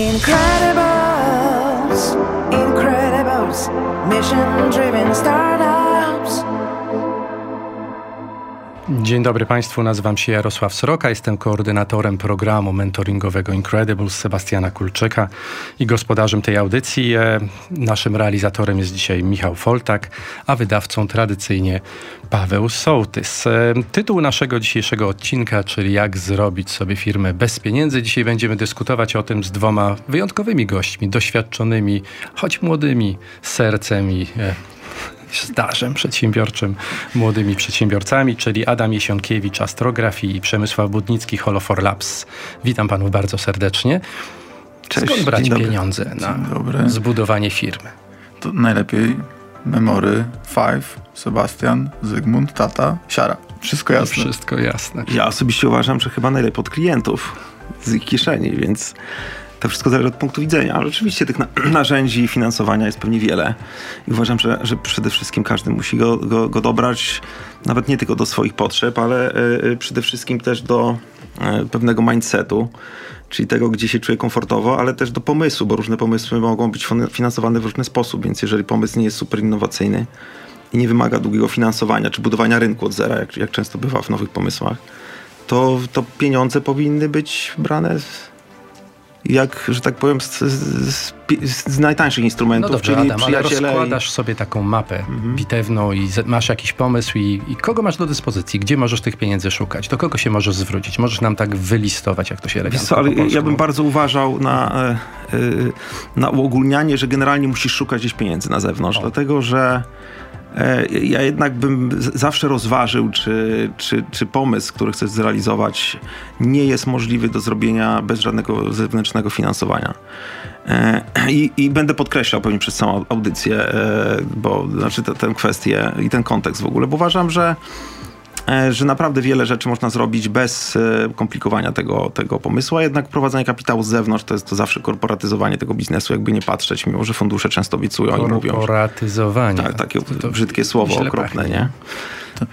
Incredibles, Incredibles, mission driven startups. Dzień dobry Państwu, nazywam się Jarosław Sroka, jestem koordynatorem programu mentoringowego Incredibles Sebastiana Kulczyka i gospodarzem tej audycji. E, naszym realizatorem jest dzisiaj Michał Foltak, a wydawcą tradycyjnie Paweł Sołtys. E, tytuł naszego dzisiejszego odcinka, czyli jak zrobić sobie firmę bez pieniędzy. Dzisiaj będziemy dyskutować o tym z dwoma wyjątkowymi gośćmi, doświadczonymi, choć młodymi sercem i e, stażem przedsiębiorczym, młodymi przedsiębiorcami, czyli Adam Jesionkiewicz, Astrografii i Przemysław Budnicki, Holofor Labs. Witam panów bardzo serdecznie. Cześć, Skąd brać pieniądze na zbudowanie firmy? To najlepiej memory, Five, Sebastian, Zygmunt, Tata, Siara. Wszystko jasne. Wszystko jasne. Ja osobiście uważam, że chyba najlepiej od klientów z ich kieszeni, więc to wszystko zależy od punktu widzenia. Ale oczywiście tych na narzędzi finansowania jest pewnie wiele. I uważam, że, że przede wszystkim każdy musi go, go, go dobrać, nawet nie tylko do swoich potrzeb, ale y, przede wszystkim też do y, pewnego mindsetu, czyli tego, gdzie się czuje komfortowo, ale też do pomysłu, bo różne pomysły mogą być finansowane w różny sposób. Więc jeżeli pomysł nie jest super innowacyjny i nie wymaga długiego finansowania czy budowania rynku od zera, jak, jak często bywa w nowych pomysłach, to, to pieniądze powinny być brane jak, że tak powiem, z, z, z najtańszych instrumentów, no dobrze, czyli Adam, ale rozkładasz i... sobie taką mapę mhm. bitewną i masz jakiś pomysł i, i, kogo masz do dyspozycji? Gdzie możesz tych pieniędzy szukać? Do kogo się możesz zwrócić? Możesz nam tak wylistować, jak to się elegancko ale Ja bym bardzo uważał na, e, e, na uogólnianie, że generalnie musisz szukać gdzieś pieniędzy na zewnątrz, o. dlatego że ja jednak bym zawsze rozważył, czy, czy, czy pomysł, który chcesz zrealizować, nie jest możliwy do zrobienia bez żadnego zewnętrznego finansowania. E, I, I, będę podkreślał pewnie przez całą audycję, e, bo znaczy tę kwestię i ten kontekst w ogóle, bo uważam, że E, że naprawdę wiele rzeczy można zrobić bez e, komplikowania tego, tego pomysłu, a jednak prowadzenie kapitału z zewnątrz to jest to zawsze korporatyzowanie tego biznesu, jakby nie patrzeć, mimo że fundusze często obiecują i mówią. Korporatyzowanie. Tak, takie to, to brzydkie słowo okropne, nie?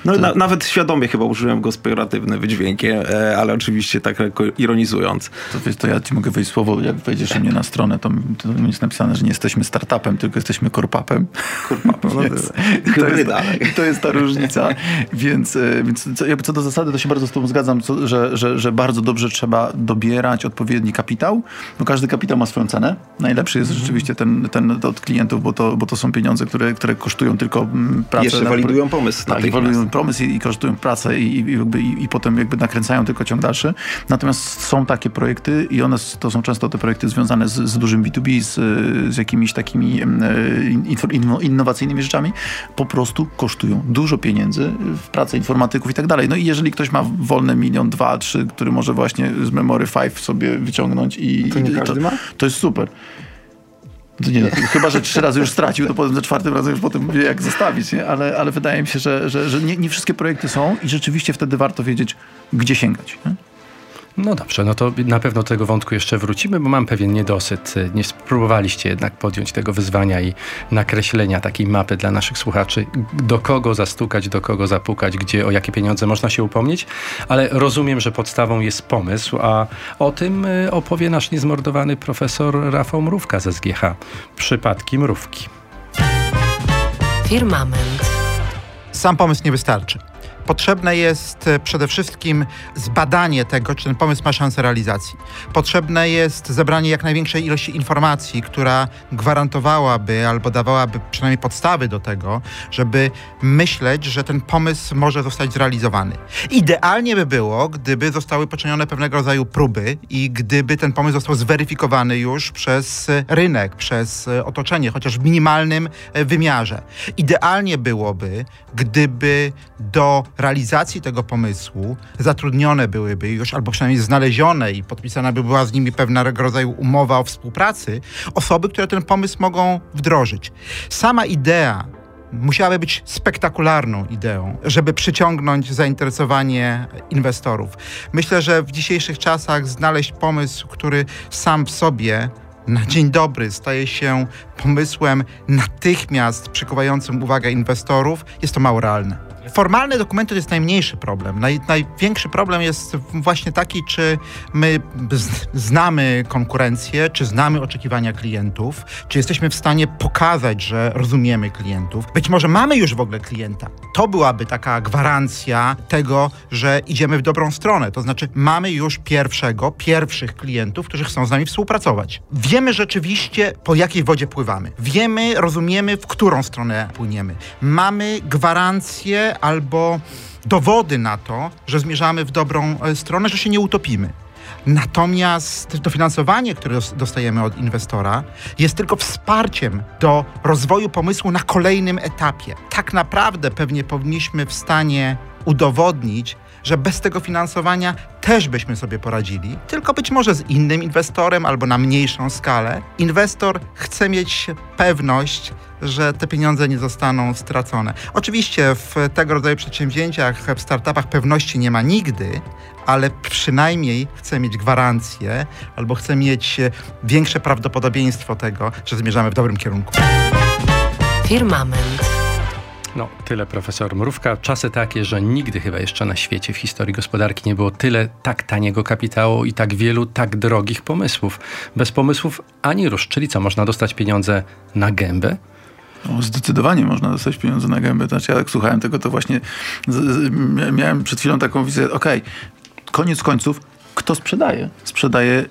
No, na, nawet świadomie chyba użyłem go z pejoratywnym wydźwiękiem, e, ale oczywiście tak ironizując. To, wiesz, to ja ci mogę wejść słowo, jak wejdziesz u mnie na stronę, to, to jest napisane, że nie jesteśmy startupem, tylko jesteśmy korpapem. Korpapem, no więc, to, to, jest, to jest ta różnica. więc e, więc co, co do zasady, to się bardzo z tobą zgadzam, co, że, że, że bardzo dobrze trzeba dobierać odpowiedni kapitał, bo każdy kapitał ma swoją cenę. Najlepszy jest mm. rzeczywiście ten, ten od klientów, bo to, bo to są pieniądze, które, które kosztują tylko mm, pracę. Jeszcze walidują pomysł. Tak, pomysł i, i kosztują pracę i, i, jakby, i, i, potem jakby nakręcają tylko ciąg dalszy. Natomiast są takie projekty i one to są często te projekty związane z, z dużym B2B, z, z jakimiś takimi e, innowacyjnymi rzeczami. Po prostu kosztują dużo pieniędzy w pracy informatyków i tak dalej. No i jeżeli ktoś ma wolne milion, dwa, trzy, który może właśnie z Memory 5 sobie wyciągnąć i... To nie każdy to, ma? To jest super. Nie, no, chyba, że trzy razy już stracił, to potem za czwartym razem już potem wie, jak zostawić, nie? Ale, ale wydaje mi się, że, że, że nie, nie wszystkie projekty są i rzeczywiście wtedy warto wiedzieć, gdzie sięgać. Nie? No dobrze, no to na pewno do tego wątku jeszcze wrócimy, bo mam pewien niedosyt. Nie spróbowaliście jednak podjąć tego wyzwania i nakreślenia takiej mapy dla naszych słuchaczy, do kogo zastukać, do kogo zapukać, gdzie, o jakie pieniądze można się upomnieć, ale rozumiem, że podstawą jest pomysł, a o tym y, opowie nasz niezmordowany profesor Rafał Mrówka ze SGH. Przypadki Mrówki. Firmament. Sam pomysł nie wystarczy. Potrzebne jest e, przede wszystkim zbadanie tego, czy ten pomysł ma szansę realizacji. Potrzebne jest zebranie jak największej ilości informacji, która gwarantowałaby albo dawałaby przynajmniej podstawy do tego, żeby myśleć, że ten pomysł może zostać zrealizowany. Idealnie by było, gdyby zostały poczynione pewnego rodzaju próby i gdyby ten pomysł został zweryfikowany już przez e, rynek, przez e, otoczenie, chociaż w minimalnym wymiarze. Idealnie byłoby, gdyby do realizacji tego pomysłu zatrudnione byłyby już, albo przynajmniej znalezione i podpisana by była z nimi pewnego rodzaju umowa o współpracy, osoby, które ten pomysł mogą wdrożyć. Sama idea musiałaby być spektakularną ideą, żeby przyciągnąć zainteresowanie inwestorów. Myślę, że w dzisiejszych czasach znaleźć pomysł, który sam w sobie na dzień dobry staje się pomysłem natychmiast przykuwającym uwagę inwestorów, jest to mało realne. Formalne dokumenty to jest najmniejszy problem. Naj, największy problem jest właśnie taki, czy my znamy konkurencję, czy znamy oczekiwania klientów, czy jesteśmy w stanie pokazać, że rozumiemy klientów. Być może mamy już w ogóle klienta. To byłaby taka gwarancja tego, że idziemy w dobrą stronę. To znaczy mamy już pierwszego, pierwszych klientów, którzy chcą z nami współpracować. Wiemy rzeczywiście, po jakiej wodzie pływamy. Wiemy, rozumiemy, w którą stronę płyniemy. Mamy gwarancję albo dowody na to, że zmierzamy w dobrą e, stronę, że się nie utopimy. Natomiast dofinansowanie, które dostajemy od inwestora, jest tylko wsparciem do rozwoju pomysłu na kolejnym etapie. Tak naprawdę pewnie powinniśmy w stanie udowodnić, że bez tego finansowania też byśmy sobie poradzili, tylko być może z innym inwestorem albo na mniejszą skalę. Inwestor chce mieć pewność, że te pieniądze nie zostaną stracone. Oczywiście w tego rodzaju przedsięwzięciach, w startupach pewności nie ma nigdy, ale przynajmniej chce mieć gwarancję albo chce mieć większe prawdopodobieństwo tego, że zmierzamy w dobrym kierunku. Firmament. No, tyle profesor Mrówka. Czasy takie, że nigdy chyba jeszcze na świecie w historii gospodarki nie było tyle tak taniego kapitału i tak wielu tak drogich pomysłów. Bez pomysłów ani rusz. Czyli co, można dostać pieniądze na gębę? No, zdecydowanie można dostać pieniądze na gębę. Znaczy, ja jak słuchałem tego, to właśnie z, z, miałem przed chwilą taką wizję, okej, okay, koniec końców, kto sprzedaje? Sprzedaje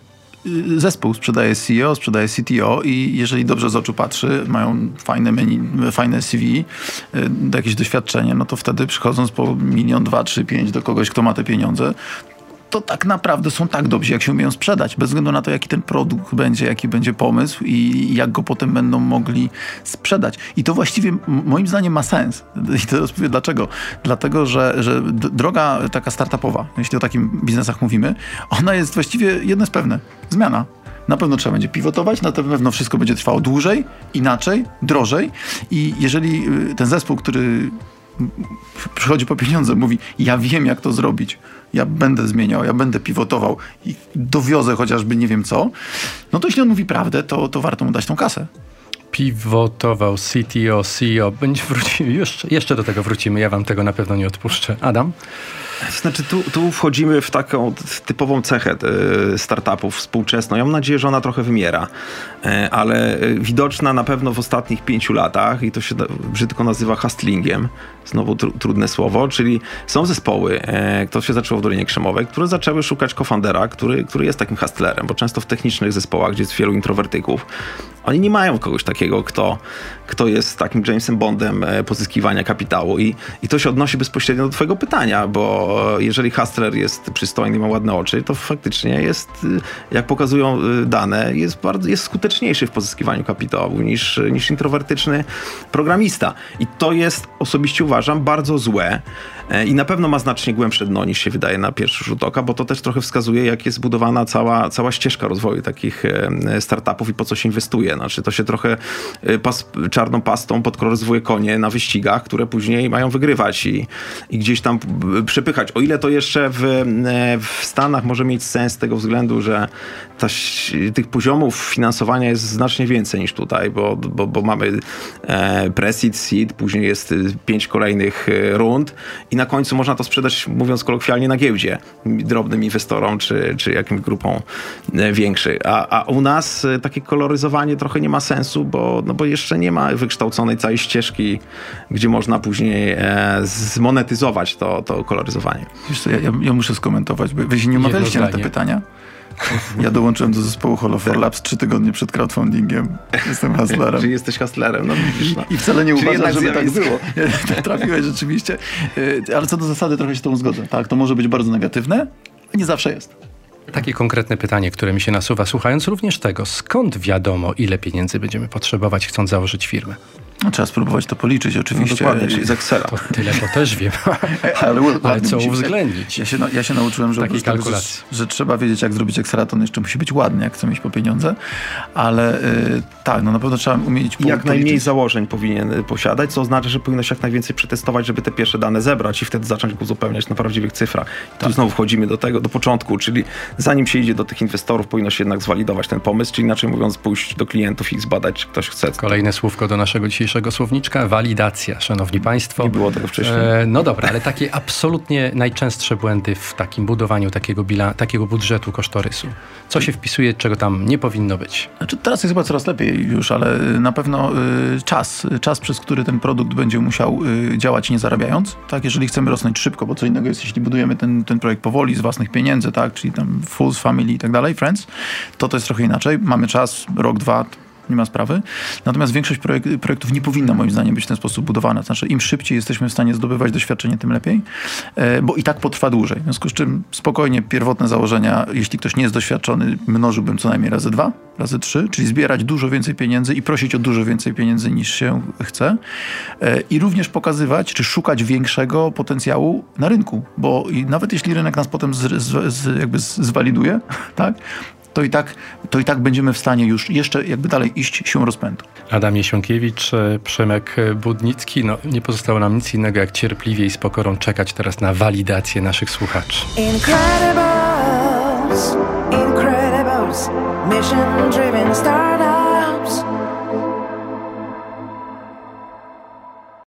zespół, sprzedaje CEO, sprzedaje CTO i jeżeli dobrze z oczu patrzy, mają fajne menu, fajne CV, y, jakieś doświadczenie, no to wtedy przychodząc po milion, dwa, trzy, pięć do kogoś, kto ma te pieniądze, to tak naprawdę są tak dobrzy, jak się umieją sprzedać, bez względu na to, jaki ten produkt będzie, jaki będzie pomysł i jak go potem będą mogli sprzedać. I to właściwie moim zdaniem ma sens. I teraz powiem dlaczego. Dlatego, że, że droga taka startupowa, jeśli o takim biznesach mówimy, ona jest właściwie jedno jest pewne. Zmiana. Na pewno trzeba będzie pivotować, na pewno wszystko będzie trwało dłużej, inaczej, drożej i jeżeli y, ten zespół, który przychodzi po pieniądze, mówi ja wiem jak to zrobić, ja będę zmieniał, ja będę pivotował i dowiozę chociażby nie wiem co, no to jeśli on mówi prawdę, to, to warto mu dać tą kasę pivotował CTO, CEO. Będzie wrócimy, jeszcze, do tego wrócimy. Ja wam tego na pewno nie odpuszczę. Adam? Znaczy, tu, tu wchodzimy w taką typową cechę e, startupów współczesną. Ja mam nadzieję, że ona trochę wymiera, e, ale widoczna na pewno w ostatnich pięciu latach i to się brzydko nazywa hustlingiem. Znowu tr trudne słowo, czyli są zespoły, e, to się zaczęło w Dolinie Krzemowej, które zaczęły szukać kofandera, który, który jest takim hustlerem, bo często w technicznych zespołach, gdzie jest wielu introwertyków, oni nie mają kogoś takiego, kto, kto jest takim Jamesem Bondem pozyskiwania kapitału i, i to się odnosi bezpośrednio do twojego pytania, bo jeżeli Hustler jest przystojny, ma ładne oczy, to faktycznie jest, jak pokazują dane, jest, bardzo, jest skuteczniejszy w pozyskiwaniu kapitału niż, niż introwertyczny programista. I to jest, osobiście uważam, bardzo złe e, i na pewno ma znacznie głębsze dno niż się wydaje na pierwszy rzut oka, bo to też trochę wskazuje, jak jest zbudowana cała, cała ścieżka rozwoju takich e, startupów i po co się inwestuje. Znaczy to się trochę e, pas, czarną pastą podkolorowuje konie na wyścigach, które później mają wygrywać i, i gdzieś tam przepychać o ile to jeszcze w, e, w Stanach może mieć sens z tego względu, że ta, tych poziomów finansowania jest znacznie więcej niż tutaj, bo, bo, bo mamy e, pre-seed, seed, później jest e, pięć kolejnych e, rund i na końcu można to sprzedać, mówiąc kolokwialnie, na giełdzie drobnym inwestorom czy, czy jakimś grupom większych. A, a u nas takie koloryzowanie trochę nie ma sensu, bo, no bo jeszcze nie ma wykształconej całej ścieżki, gdzie można później e, zmonetyzować to, to koloryzowanie Wiesz co, ja, ja, muszę skomentować, bo wy się nie umawialiście na te pytania. Ja dołączyłem do zespołu Holo for Labs trzy tygodnie przed crowdfundingiem. Jestem hustlerem. Czyli jesteś hustlerem, no widzisz. No. I wcale nie Czyli uważam, żeby tak było. Trafiłeś rzeczywiście. E, ale co do zasady trochę się tą zgodzę. Tak, to może być bardzo negatywne, nie zawsze jest. Takie konkretne pytanie, które mi się nasuwa, słuchając również tego, skąd wiadomo, ile pieniędzy będziemy potrzebować, chcąc założyć firmę? No, trzeba spróbować to policzyć oczywiście. No dokładnie, z Excela. To tyle to też wiem. ale, ale co uwzględnić? Ja się, ja się nauczyłem, że, Takiej kalkulacji. Że, że, trzeba wiedzieć, jak zrobić Excela, to on jeszcze musi być ładny, jak chcę mieć po pieniądze, ale y, tak, no na pewno trzeba umieć po, Jak najmniej założeń powinien y, posiadać, co oznacza, że powinno się jak najwięcej przetestować, żeby te pierwsze dane zebrać i wtedy zacząć go uzupełniać na prawdziwych cyfrach. I tak. tu znowu wchodzimy do tego, do początku, czyli zanim się idzie do tych inwestorów, powinno się jednak zwalidować ten pomysł, czyli inaczej mówiąc pójść do klientów i zbadać, czy ktoś chce. Kolejne słówko do naszego dzisiejszego naszego słowniczka, walidacja, szanowni państwo. Nie było tego wcześniej. E, no dobra, ale takie absolutnie najczęstsze błędy w takim budowaniu takiego, bila, takiego budżetu kosztorysu. Co się wpisuje, czego tam nie powinno być? Znaczy, teraz jest chyba coraz lepiej już, ale na pewno y, czas, czas, przez który ten produkt będzie musiał y, działać nie zarabiając, tak, jeżeli chcemy rosnąć szybko, bo co innego jest, jeśli budujemy ten, ten projekt powoli, z własnych pieniędzy, tak, czyli tam Fools, Family i tak dalej, Friends, to to jest trochę inaczej. Mamy czas, rok, dwa, nie ma sprawy. Natomiast większość projek projektów nie powinna moim zdaniem być w ten sposób budowana. Znaczy im szybciej jesteśmy w stanie zdobywać doświadczenie, tym lepiej, e, bo i tak potrwa dłużej. W związku z czym spokojnie pierwotne założenia, jeśli ktoś nie jest doświadczony, mnożyłbym co najmniej razy dwa, razy trzy, czyli zbierać dużo więcej pieniędzy i prosić o dużo więcej pieniędzy niż się chce. E, I również pokazywać, czy szukać większego potencjału na rynku, bo nawet jeśli rynek nas potem z, z, z, jakby zwaliduje, tak, to i tak, to i tak będziemy w stanie już jeszcze jakby dalej iść się rozpędu. Adam Jesionkiewicz, e, Przemek Budnicki. No, nie pozostało nam nic innego jak cierpliwie i z pokorą czekać teraz na walidację naszych słuchaczy. Incredibles, Incredibles, mission driven startups.